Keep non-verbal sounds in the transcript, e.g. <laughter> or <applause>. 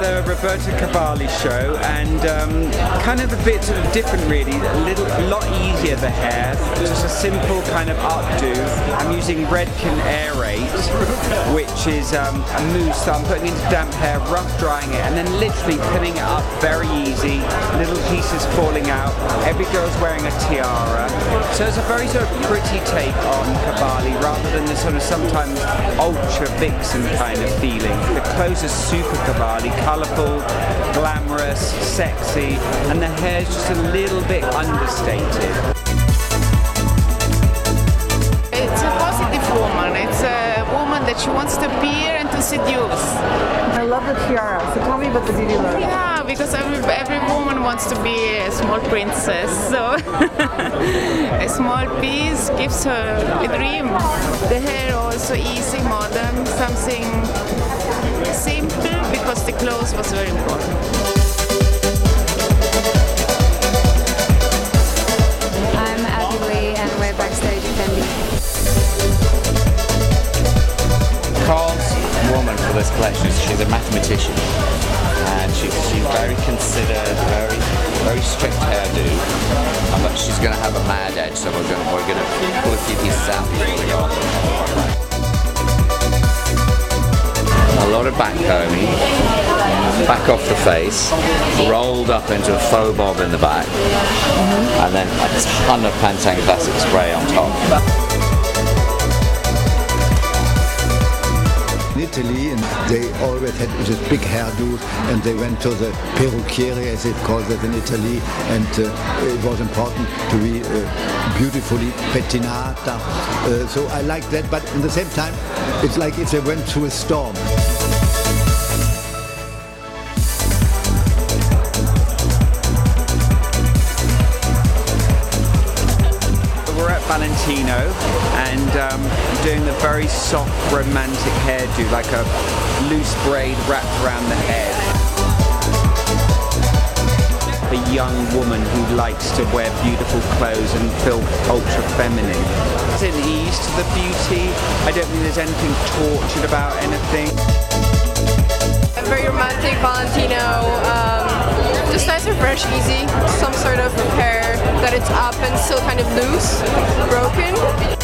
the Roberto Cavalli show, and um, kind of a bit sort of different, really. A little, a lot easier the hair, just a simple kind of updo. I'm using Redken Aerate, which is um, a mousse that I'm putting into damp hair, rough drying it, and then literally pinning it up very easy. Pieces falling out. Every girl's wearing a tiara, so it's a very sort of pretty take on Cavalli rather than the sort of sometimes ultra vixen kind of feeling. The clothes are super Cavalli, colourful, glamorous, sexy, and the hair's just a little bit understated. That she wants to appear and to seduce. I love the tiara. So tell me about the beauty look. Yeah, because every, every woman wants to be a small princess. So <laughs> a small piece gives her a dream. The hair also easy, modern, something simple because the clothes was very this collection, she's a mathematician. And she's, she's very considered, very very strict hairdo. But she's going to have a mad edge, so we're going we're to pull a few pieces out before we go. A lot of back combing, back off the face, rolled up into a faux bob in the back, and then a ton of Pantene Classic spray on top. Italy and they always had this big hairdo and they went to the parrucchiere as it calls it in Italy and uh, it was important to be uh, beautifully pettinata uh, so I like that but at the same time it's like if they went through a storm. Valentino and um, doing the very soft romantic hairdo, like a loose braid wrapped around the head. A young woman who likes to wear beautiful clothes and feel ultra feminine. There's an ease to the beauty. I don't think there's anything tortured about anything. A very romantic Valentino, um, just nice and fresh, easy. Some sort that it's up and still kind of loose, broken.